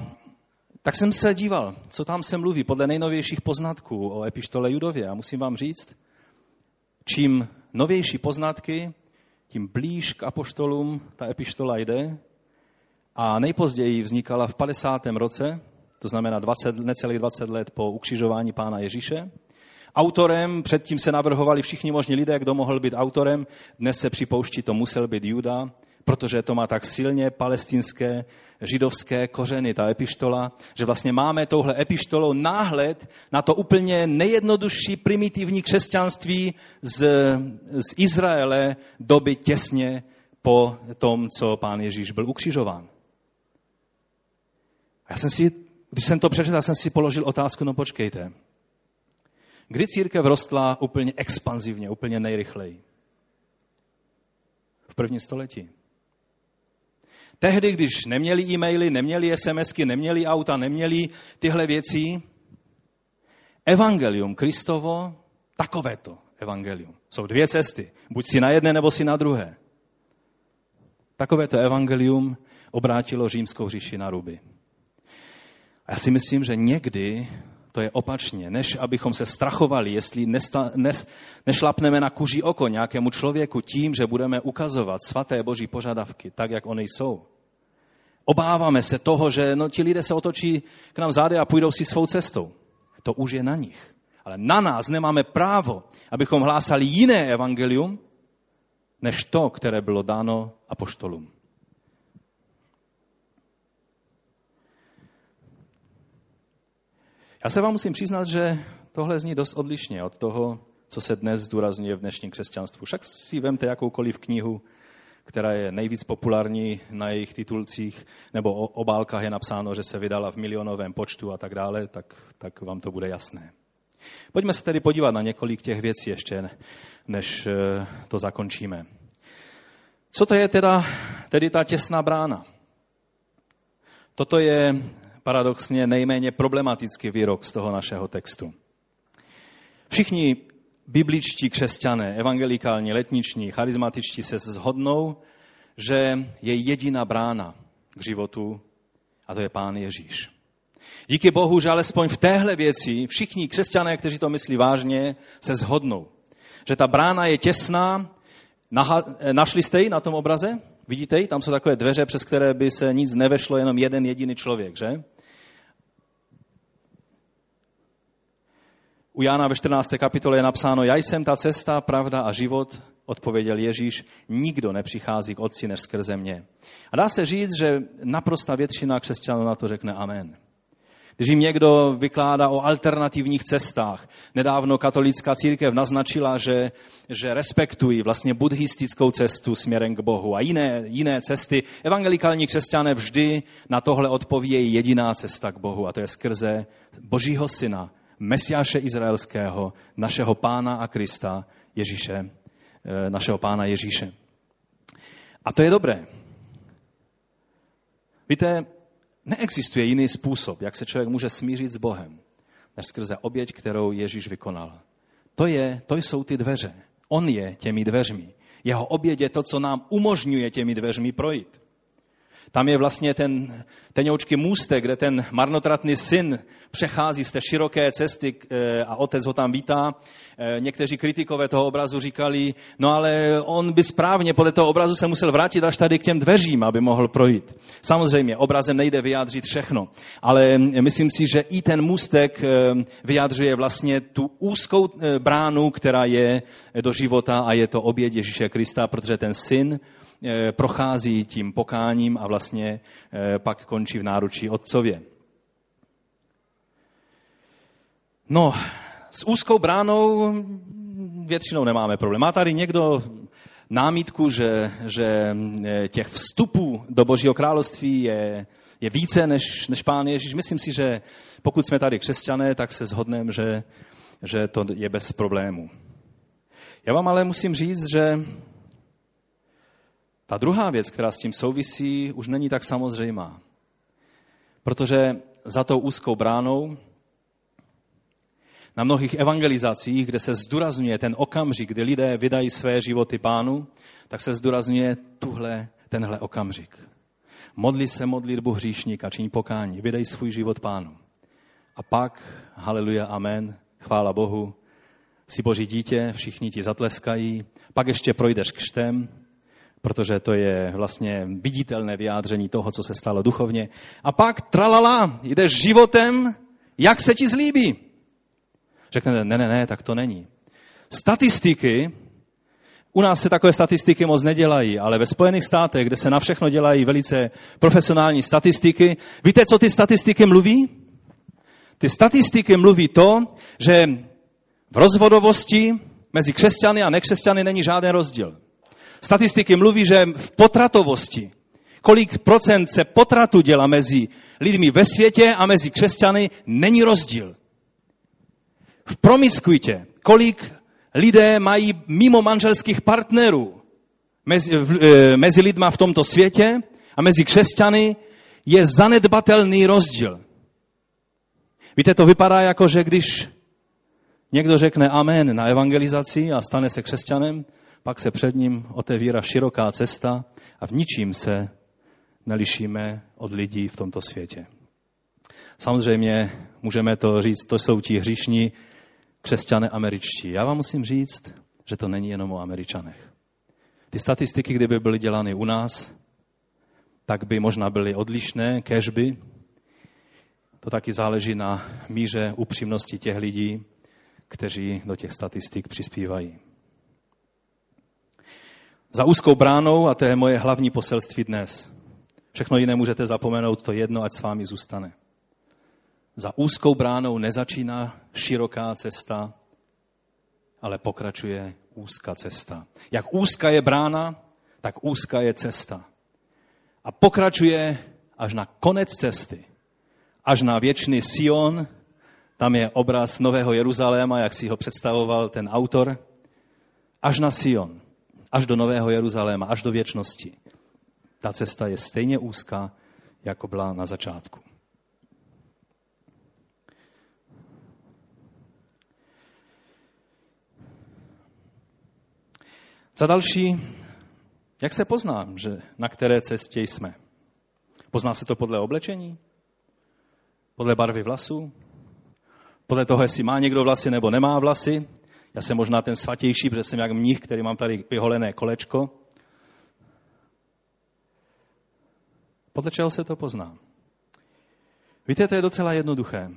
tak jsem se díval, co tam se mluví podle nejnovějších poznatků o epištole Judově. A musím vám říct, čím novější poznatky, tím blíž k apoštolům ta epištola jde. A nejpozději vznikala v 50. roce, to znamená 20, necelých 20 let po ukřižování pána Ježíše. Autorem, předtím se navrhovali všichni možní lidé, kdo mohl být autorem. Dnes se připouští, to musel být Juda, protože to má tak silně palestinské, židovské kořeny, ta epištola, že vlastně máme touhle epištolou náhled na to úplně nejjednodušší primitivní křesťanství z, z Izraele doby těsně po tom, co pán Ježíš byl ukřižován. Já jsem si, když jsem to přečetl, jsem si položil otázku, no počkejte, Kdy církev rostla úplně expanzivně, úplně nejrychleji? V prvním století. Tehdy, když neměli e-maily, neměli SMSky, neměli auta, neměli tyhle věci, evangelium Kristovo, takovéto evangelium. Jsou dvě cesty. Buď si na jedné, nebo si na druhé. Takovéto evangelium obrátilo římskou říši na ruby. A já si myslím, že někdy to je opačně. Než abychom se strachovali, jestli nesta, nes, nešlapneme na kuží oko nějakému člověku tím, že budeme ukazovat svaté boží požadavky, tak, jak oni jsou. Obáváme se toho, že no, ti lidé se otočí k nám zády a půjdou si svou cestou. To už je na nich. Ale na nás nemáme právo, abychom hlásali jiné evangelium, než to, které bylo dáno apoštolům. Já se vám musím přiznat, že tohle zní dost odlišně od toho, co se dnes zdůrazňuje v dnešním křesťanstvu. Však si vemte jakoukoliv knihu, která je nejvíc populární na jejich titulcích, nebo o obálkách je napsáno, že se vydala v milionovém počtu a tak dále, tak, tak vám to bude jasné. Pojďme se tedy podívat na několik těch věcí ještě, než eh, to zakončíme. Co to je teda, tedy ta těsná brána? Toto je paradoxně nejméně problematický výrok z toho našeho textu. Všichni bibličtí křesťané, evangelikální, letniční, charizmatičtí se shodnou, že je jediná brána k životu a to je Pán Ježíš. Díky Bohu, že alespoň v téhle věci všichni křesťané, kteří to myslí vážně, se shodnou. Že ta brána je těsná. Našli jste ji na tom obraze? Vidíte ji? Tam jsou takové dveře, přes které by se nic nevešlo, jenom jeden jediný člověk, že? U Jána ve 14. kapitole je napsáno, já jsem ta cesta, pravda a život, odpověděl Ježíš, nikdo nepřichází k Otci než skrze mě. A dá se říct, že naprosta většina křesťanů na to řekne amen. Když jim někdo vykládá o alternativních cestách, nedávno katolická církev naznačila, že, že respektují vlastně buddhistickou cestu směrem k Bohu a jiné, jiné cesty. Evangelikální křesťané vždy na tohle odpovíjejí jediná cesta k Bohu a to je skrze Božího syna, Mesiáše izraelského, našeho pána a Krista, Ježíše, eh, našeho pána Ježíše. A to je dobré. Víte, neexistuje jiný způsob, jak se člověk může smířit s Bohem, než skrze oběť, kterou Ježíš vykonal. To, je, to jsou ty dveře. On je těmi dveřmi. Jeho oběť je to, co nám umožňuje těmi dveřmi projít. Tam je vlastně ten tenoučký můstek, kde ten marnotratný syn přechází z té široké cesty eh, a otec ho tam vítá. Eh, někteří kritikové toho obrazu říkali, no ale on by správně podle toho obrazu se musel vrátit až tady k těm dveřím, aby mohl projít. Samozřejmě, obrazem nejde vyjádřit všechno, ale myslím si, že i ten můstek eh, vyjadřuje vlastně tu úzkou bránu, která je do života a je to oběd Ježíše Krista, protože ten syn prochází tím pokáním a vlastně pak končí v náručí otcově. No, s úzkou bránou většinou nemáme problém. Má tady někdo námitku, že, že eh, těch vstupů do Božího království je, je více než, než pán Ježíš? Myslím si, že pokud jsme tady křesťané, tak se shodneme, že, že to je bez problému. Já vám ale musím říct, že ta druhá věc, která s tím souvisí, už není tak samozřejmá. Protože za tou úzkou bránou na mnohých evangelizacích, kde se zdůrazňuje ten okamžik, kdy lidé vydají své životy pánu, tak se zdůrazňuje tuhle, tenhle okamžik. Modli se modlitbu hříšníka, čiň pokání, vydej svůj život pánu. A pak, haleluja, amen, chvála Bohu, si boží dítě, všichni ti zatleskají, pak ještě projdeš kštem, protože to je vlastně viditelné vyjádření toho, co se stalo duchovně. A pak tralala, jdeš životem, jak se ti zlíbí. Řeknete, ne, ne, ne, tak to není. Statistiky, u nás se takové statistiky moc nedělají, ale ve Spojených státech, kde se na všechno dělají velice profesionální statistiky, víte, co ty statistiky mluví? Ty statistiky mluví to, že v rozvodovosti mezi křesťany a nekřesťany není žádný rozdíl. Statistiky mluví, že v potratovosti, kolik procent se potratu dělá mezi lidmi ve světě a mezi křesťany, není rozdíl v promiskuitě, kolik lidé mají mimo manželských partnerů mezi, e, mezi lidma v tomto světě a mezi křesťany, je zanedbatelný rozdíl. Víte, to vypadá jako, že když někdo řekne amen na evangelizaci a stane se křesťanem, pak se před ním otevírá široká cesta a v ničím se nelišíme od lidí v tomto světě. Samozřejmě můžeme to říct, to jsou ti hříšní, křesťané američtí. Já vám musím říct, že to není jenom o Američanech. Ty statistiky, kdyby byly dělány u nás, tak by možná byly odlišné, kežby. To taky záleží na míře upřímnosti těch lidí, kteří do těch statistik přispívají. Za úzkou bránou, a to je moje hlavní poselství dnes, všechno jiné můžete zapomenout, to jedno, ať s vámi zůstane. Za úzkou bránou nezačíná široká cesta, ale pokračuje úzká cesta. Jak úzká je brána, tak úzká je cesta. A pokračuje až na konec cesty, až na věčný Sion, tam je obraz Nového Jeruzaléma, jak si ho představoval ten autor, až na Sion, až do Nového Jeruzaléma, až do věčnosti. Ta cesta je stejně úzká, jako byla na začátku. Za další, jak se poznám, že na které cestě jsme? Pozná se to podle oblečení? Podle barvy vlasů? Podle toho, jestli má někdo vlasy nebo nemá vlasy? Já jsem možná ten svatější, protože jsem jak mních, který mám tady vyholené kolečko. Podle čeho se to pozná? Víte, to je docela jednoduché.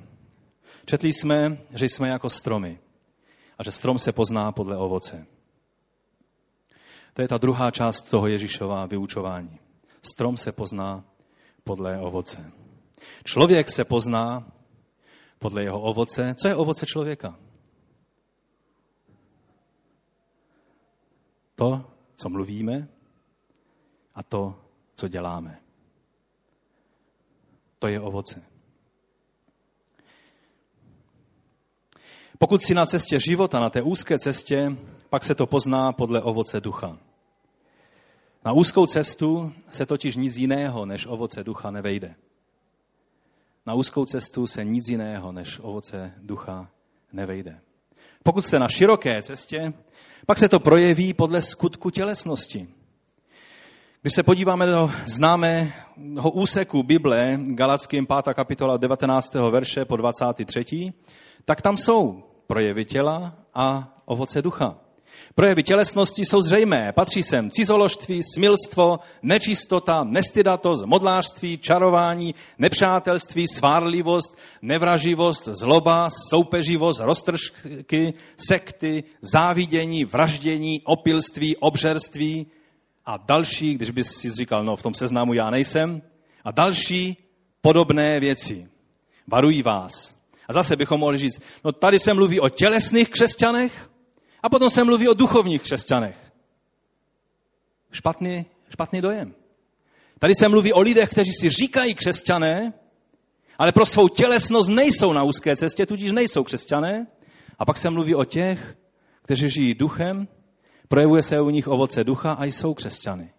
Četli jsme, že jsme jako stromy a že strom se pozná podle ovoce. To je ta druhá část toho Ježíšova vyučování. Strom se pozná podle ovoce. Člověk se pozná podle jeho ovoce. Co je ovoce člověka? To, co mluvíme a to, co děláme. To je ovoce. Pokud si na cestě života, na té úzké cestě, pak se to pozná podle ovoce ducha. Na úzkou cestu se totiž nic jiného než ovoce ducha nevejde. Na úzkou cestu se nic jiného než ovoce ducha nevejde. Pokud jste na široké cestě, pak se to projeví podle skutku tělesnosti. Když se podíváme do známého úseku Bible, Galackým 5. kapitola 19. verše po 23., tak tam jsou projevy těla a ovoce ducha. Projevy tělesnosti jsou zřejmé. Patří sem cizoložství, smilstvo, nečistota, nestydatost, modlářství, čarování, nepřátelství, svárlivost, nevraživost, zloba, soupeřivost, roztržky, sekty, závidění, vraždění, opilství, obžerství a další, když bys si říkal, no v tom seznamu já nejsem, a další podobné věci. Varují vás. A zase bychom mohli říct, no tady se mluví o tělesných křesťanech, a potom se mluví o duchovních křesťanech. Špatný, špatný dojem. Tady se mluví o lidech, kteří si říkají křesťané, ale pro svou tělesnost nejsou na úzké cestě, tudíž nejsou křesťané. A pak se mluví o těch, kteří žijí duchem, projevuje se u nich ovoce ducha a jsou křesťany.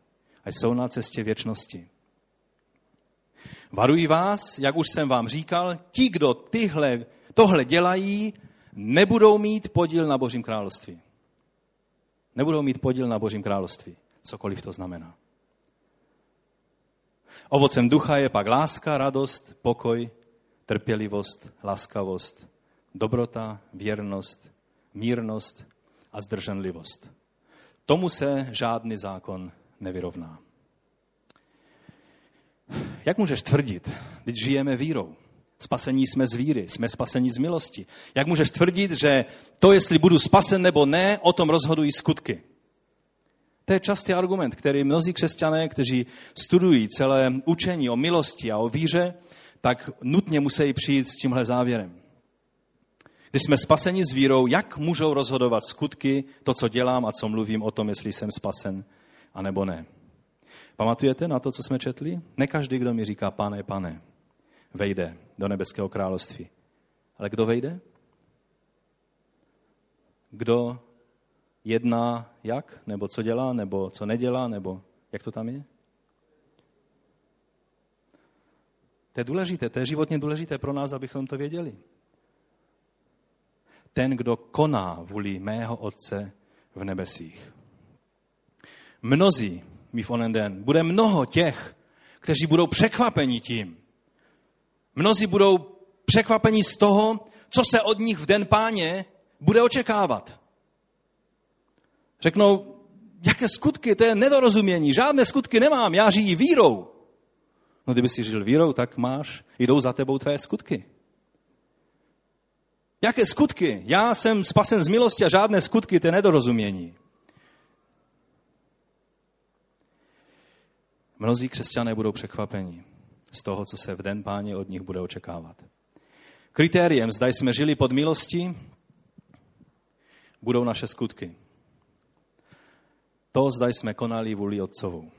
A jsou na cestě věčnosti. Varuji vás, jak už jsem vám říkal, ti, kdo tyhle, tohle dělají, nebudou mít podíl na Božím království. Nebudou mít podíl na Božím království, cokoliv to znamená. Ovocem ducha je pak láska, radost, pokoj, trpělivost, laskavost, dobrota, věrnost, mírnost a zdrženlivost. Tomu se žádný zákon nevyrovná. Jak můžeš tvrdit, když žijeme vírou? Spasení jsme z víry, jsme spasení z milosti. Jak můžeš tvrdit, že to, jestli budu spasen nebo ne, o tom rozhodují skutky? To je častý argument, který mnozí křesťané, kteří studují celé učení o milosti a o víře, tak nutně musí přijít s tímhle závěrem. Když jsme spaseni s vírou, jak můžou rozhodovat skutky, to, co dělám a co mluvím o tom, jestli jsem spasen, anebo ne. Pamatujete na to, co jsme četli? Ne každý, kdo mi říká, pane, pane, vejde do nebeského království. Ale kdo vejde? Kdo jedná jak, nebo co dělá, nebo co nedělá, nebo jak to tam je? To je důležité, to je životně důležité pro nás, abychom to věděli. Ten, kdo koná vůli mého Otce v nebesích. Mnozí, mi v onen den, bude mnoho těch, kteří budou překvapeni tím, Mnozí budou překvapeni z toho, co se od nich v den páně bude očekávat. Řeknou, jaké skutky, to je nedorozumění, žádné skutky nemám, já žiji vírou. No kdyby si žil vírou, tak máš, jdou za tebou tvé skutky. Jaké skutky? Já jsem spasen z milosti a žádné skutky, to je nedorozumění. Mnozí křesťané budou překvapeni z toho, co se v den páně od nich bude očekávat. Kritériem, zda jsme žili pod milostí, budou naše skutky. To, zda jsme konali vůli Otcovou.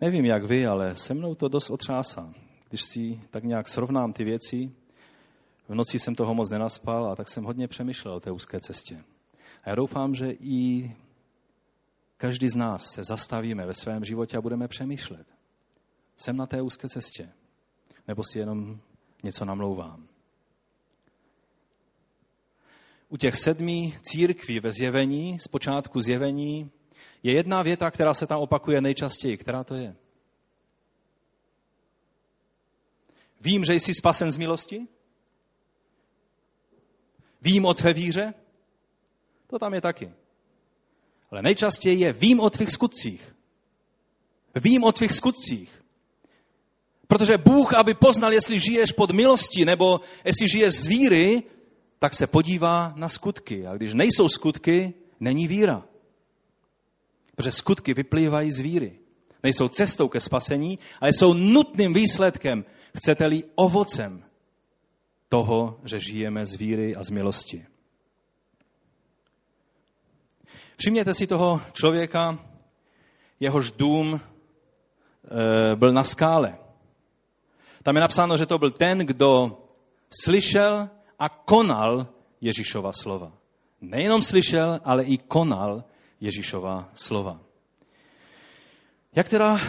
Nevím, jak vy, ale se mnou to dost otřásá. Když si tak nějak srovnám ty věci, v noci jsem toho moc nenaspal a tak jsem hodně přemýšlel o té úzké cestě. A já doufám, že i každý z nás se zastavíme ve svém životě a budeme přemýšlet jsem na té úzké cestě. Nebo si jenom něco namlouvám. U těch sedmi církví ve zjevení, z počátku zjevení, je jedna věta, která se tam opakuje nejčastěji. Která to je? Vím, že jsi spasen z milosti? Vím o tvé víře? To tam je taky. Ale nejčastěji je vím o tvých skutcích. Vím o tvých skutcích. Protože Bůh, aby poznal, jestli žiješ pod milostí nebo jestli žiješ z víry, tak se podívá na skutky. A když nejsou skutky, není víra. Protože skutky vyplývají z víry. Nejsou cestou ke spasení, ale jsou nutným výsledkem, chcete-li ovocem toho, že žijeme z víry a z milosti. Všimněte si toho člověka, jehož dům e, byl na skále. Tam je napsáno, že to byl ten, kdo slyšel a konal Ježíšova slova. Nejenom slyšel, ale i konal Ježíšova slova. Jak teda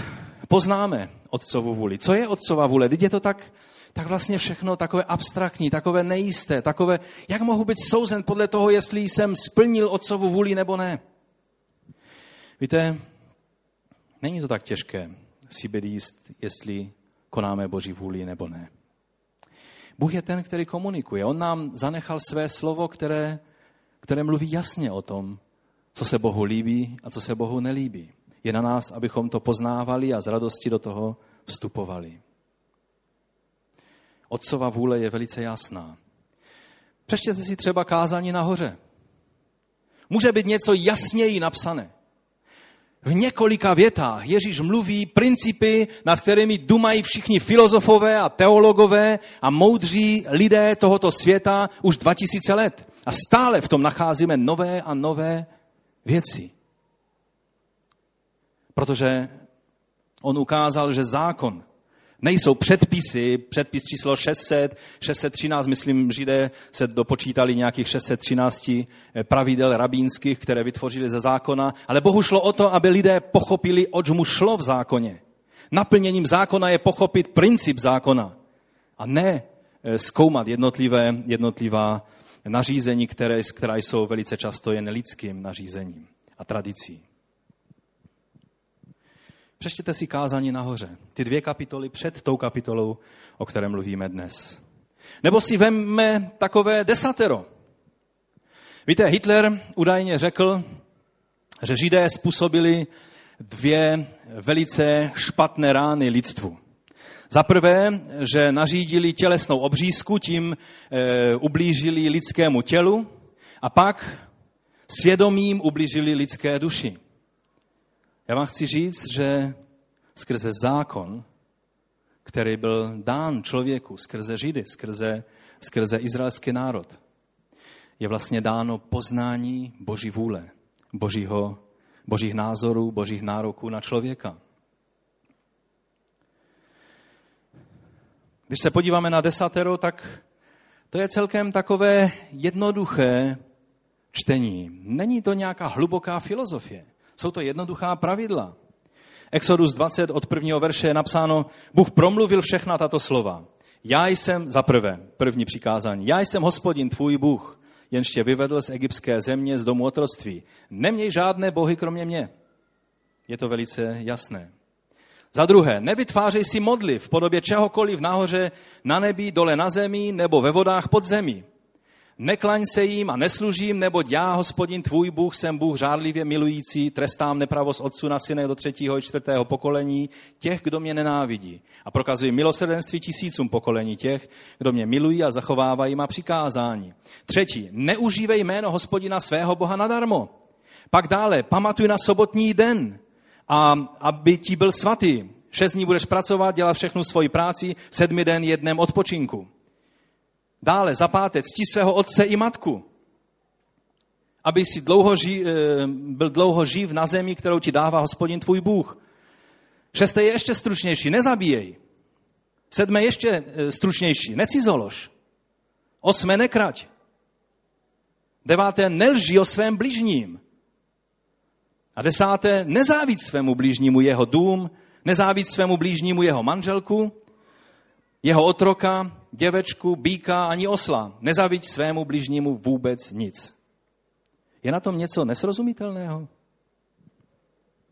poznáme otcovu vůli? Co je otcova vůle? Teď je to tak, tak vlastně všechno takové abstraktní, takové nejisté, takové, jak mohu být souzen podle toho, jestli jsem splnil otcovu vůli nebo ne. Víte, není to tak těžké si být jíst, jestli konáme Boží vůli nebo ne. Bůh je ten, který komunikuje. On nám zanechal své slovo, které, které mluví jasně o tom, co se Bohu líbí a co se Bohu nelíbí. Je na nás, abychom to poznávali a z radosti do toho vstupovali. Otcova vůle je velice jasná. Přečtěte si třeba kázání nahoře. Může být něco jasněji napsané. V několika větách Ježíš mluví principy, nad kterými dumají všichni filozofové a teologové a moudří lidé tohoto světa už 2000 let. A stále v tom nacházíme nové a nové věci. Protože on ukázal, že zákon nejsou předpisy, předpis číslo 600, 613, myslím, Židé se dopočítali nějakých 613 eh, pravidel rabínských, které vytvořili ze zákona, ale Bohu šlo o to, aby lidé pochopili, oč mu šlo v zákoně. Naplněním zákona je pochopit princip zákona a ne eh, zkoumat jednotlivé, jednotlivá nařízení, které, která jsou velice často jen lidským nařízením a tradicí. Přečtěte si kázání nahoře. Ty dvě kapitoly před tou kapitolou, o které mluvíme dnes. Nebo si vemme takové desatero. Víte, Hitler údajně řekl, že Židé způsobili dvě velice špatné rány lidstvu. Za prvé, že nařídili tělesnou obřízku, tím e, ublížili lidskému tělu a pak svědomím ublížili lidské duši. Já vám chci říct, že skrze zákon, který byl dán člověku, skrze Židy, skrze, skrze izraelský národ, je vlastně dáno poznání Boží vůle, božího, božích názorů, božích nároků na člověka. Když se podíváme na desatero, tak to je celkem takové jednoduché čtení. Není to nějaká hluboká filozofie. Jsou to jednoduchá pravidla. Exodus 20 od prvního verše je napsáno, Bůh promluvil všechna tato slova. Já jsem, za prvé, první přikázání, já jsem hospodin tvůj Bůh, jenž tě vyvedl z egyptské země, z domu otroctví. Neměj žádné bohy kromě mě. Je to velice jasné. Za druhé, nevytvářej si modly v podobě čehokoliv nahoře, na nebi, dole na zemi nebo ve vodách pod zemí. Neklaň se jim a neslužím, neboť já, hospodin tvůj Bůh, jsem Bůh řádlivě milující, trestám nepravost otců na syny do třetího i čtvrtého pokolení těch, kdo mě nenávidí. A prokazuji milosrdenství tisícům pokolení těch, kdo mě milují a zachovávají má přikázání. Třetí, neužívej jméno hospodina svého Boha nadarmo. Pak dále, pamatuj na sobotní den, a aby ti byl svatý. Šest dní budeš pracovat, dělat všechnu svoji práci, sedmi den jednem odpočinku. Dále, za páté, cti svého otce i matku. Aby si dlouho ži, eh, byl dlouho živ na zemi, kterou ti dává hospodin tvůj Bůh. Šesté je ještě stručnější, nezabíjej. Sedmé ještě eh, stručnější, necizolož. Osmé nekrať. Deváté nelží o svém blížním. A desáté nezávid svému blížnímu jeho dům, nezávid svému blížnímu jeho manželku, jeho otroka, děvečku, býka ani osla. Nezaviď svému bližnímu vůbec nic. Je na tom něco nesrozumitelného?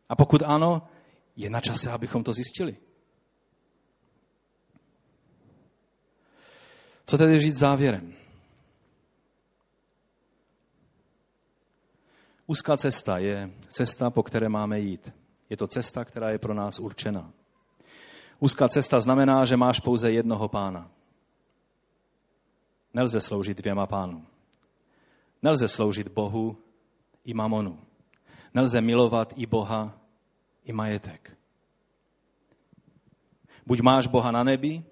A pokud ano, je na čase, abychom to zjistili. Co tedy říct závěrem? Úzká cesta je cesta, po které máme jít. Je to cesta, která je pro nás určena. Úzká cesta znamená, že máš pouze jednoho pána. Nelze sloužit dvěma pánům. Nelze sloužit Bohu i mamonu. Nelze milovat i Boha, i majetek. Buď máš Boha na nebi,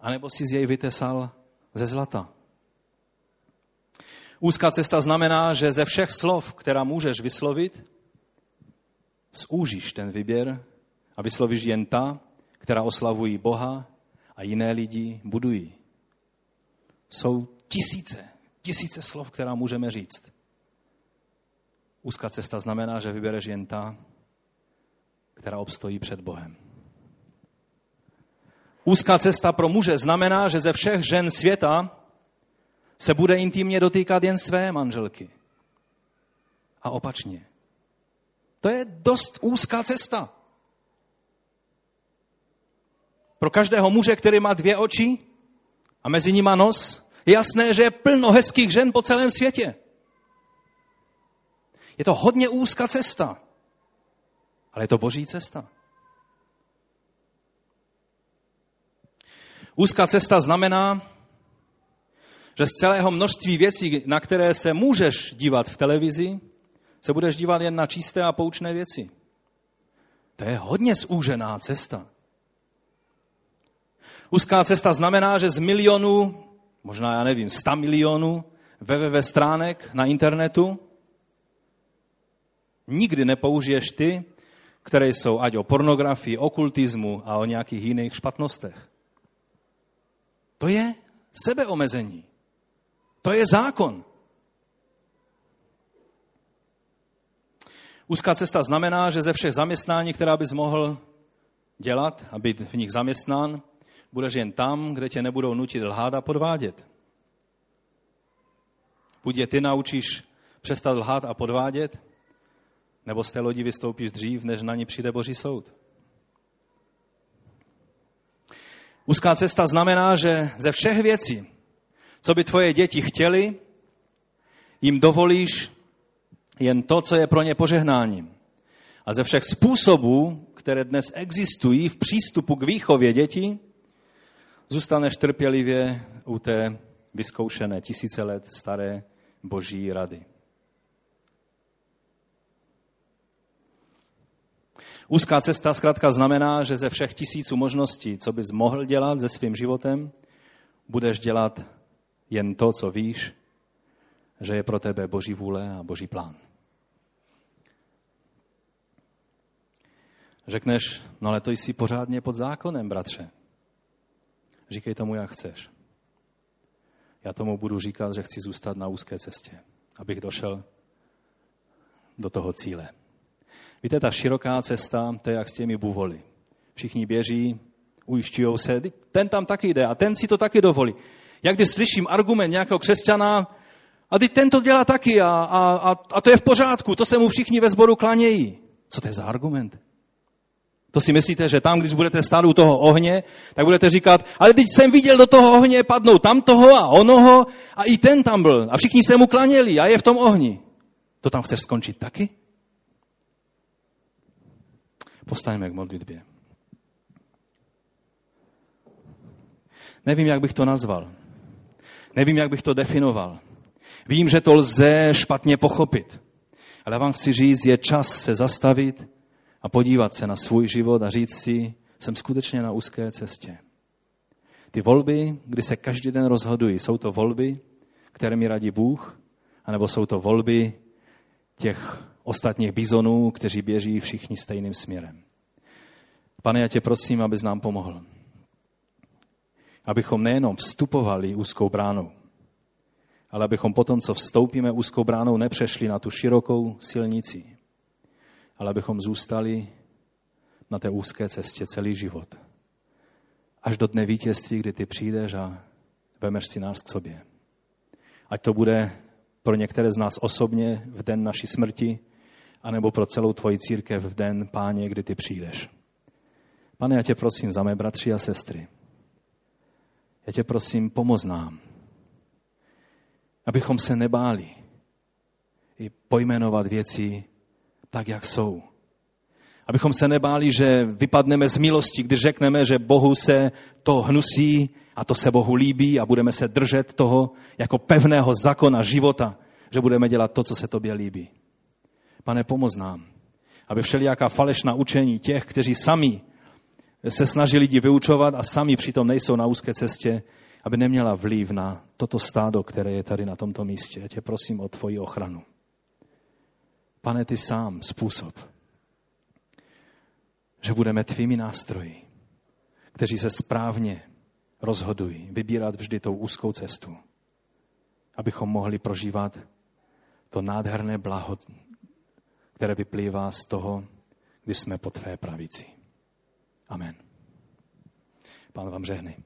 anebo si z jej vytesal ze zlata. Úzká cesta znamená, že ze všech slov, která můžeš vyslovit, zúžíš ten výběr a vyslovíš jen ta, která oslavují Boha a jiné lidi budují. Jsou tisíce tisíce slov, která můžeme říct. Úzká cesta znamená, že vybereš jen ta, která obstojí před Bohem. Úzká cesta pro muže znamená, že ze všech žen světa se bude intimně dotýkat jen své manželky. A opačně. To je dost úzká cesta. Pro každého muže, který má dvě oči a mezi nimi nos, je jasné, že je plno hezkých žen po celém světě. Je to hodně úzká cesta, ale je to boží cesta. Úzká cesta znamená, že z celého množství věcí, na které se můžeš dívat v televizi, se budeš dívat jen na čisté a poučné věci. To je hodně zúžená cesta. Úzká cesta znamená, že z milionů, možná já nevím, 100 milionů www stránek na internetu nikdy nepoužiješ ty, které jsou ať o pornografii, okultismu a o nějakých jiných špatnostech. To je sebeomezení. To je zákon. Úzká cesta znamená, že ze všech zaměstnání, která bys mohl dělat a být v nich zaměstnán, budeš jen tam, kde tě nebudou nutit lhát a podvádět. Buď je ty naučíš přestat lhát a podvádět, nebo z té lodi vystoupíš dřív, než na ní přijde Boží soud. Úzká cesta znamená, že ze všech věcí, co by tvoje děti chtěli, jim dovolíš jen to, co je pro ně požehnáním. A ze všech způsobů, které dnes existují v přístupu k výchově dětí, zůstaneš trpělivě u té vyzkoušené tisíce let staré boží rady. Úzká cesta zkrátka znamená, že ze všech tisíců možností, co bys mohl dělat se svým životem, budeš dělat jen to, co víš, že je pro tebe boží vůle a boží plán. Řekneš, no ale to jsi pořádně pod zákonem, bratře. Říkej tomu, jak chceš. Já tomu budu říkat, že chci zůstat na úzké cestě, abych došel do toho cíle. Víte, ta široká cesta, to je jak s těmi buvoli. Všichni běží, ujišťují se, ten tam taky jde a ten si to taky dovolí. Jak když slyším argument nějakého křesťana, a teď ten to dělá taky a, a, a, a to je v pořádku, to se mu všichni ve sboru klanějí. Co to je za argument? To si myslíte, že tam, když budete stát u toho ohně, tak budete říkat, ale teď jsem viděl do toho ohně padnout tam toho a onoho a i ten tam byl. A všichni se mu klaněli a je v tom ohni. To tam chceš skončit taky? Postaňme k modlitbě. Nevím, jak bych to nazval. Nevím, jak bych to definoval. Vím, že to lze špatně pochopit. Ale vám chci říct, je čas se zastavit a podívat se na svůj život a říct si, jsem skutečně na úzké cestě. Ty volby, kdy se každý den rozhodují, jsou to volby, které mi radí Bůh, anebo jsou to volby těch ostatních bizonů, kteří běží všichni stejným směrem. Pane, já tě prosím, abys nám pomohl. Abychom nejenom vstupovali úzkou bránou, ale abychom potom, co vstoupíme úzkou bránou, nepřešli na tu širokou silnici, ale abychom zůstali na té úzké cestě celý život. Až do dne vítězství, kdy ty přijdeš a vemeš si nás k sobě. Ať to bude pro některé z nás osobně v den naší smrti, anebo pro celou tvoji církev v den, páně, kdy ty přijdeš. Pane, já tě prosím za mé bratři a sestry. Já tě prosím, pomoz nám, abychom se nebáli i pojmenovat věci tak, jak jsou. Abychom se nebáli, že vypadneme z milosti, když řekneme, že Bohu se to hnusí a to se Bohu líbí a budeme se držet toho jako pevného zákona života, že budeme dělat to, co se tobě líbí. Pane, pomoz nám, aby všelijaká falešná učení těch, kteří sami se snaží lidi vyučovat a sami přitom nejsou na úzké cestě, aby neměla vliv na toto stádo, které je tady na tomto místě. Já tě prosím o tvoji ochranu. Pane, ty sám způsob, že budeme tvými nástroji, kteří se správně rozhodují vybírat vždy tou úzkou cestu. abychom mohli prožívat to nádherné blaho, které vyplývá z toho, když jsme po tvé pravici. Amen. Pán vám žehnej.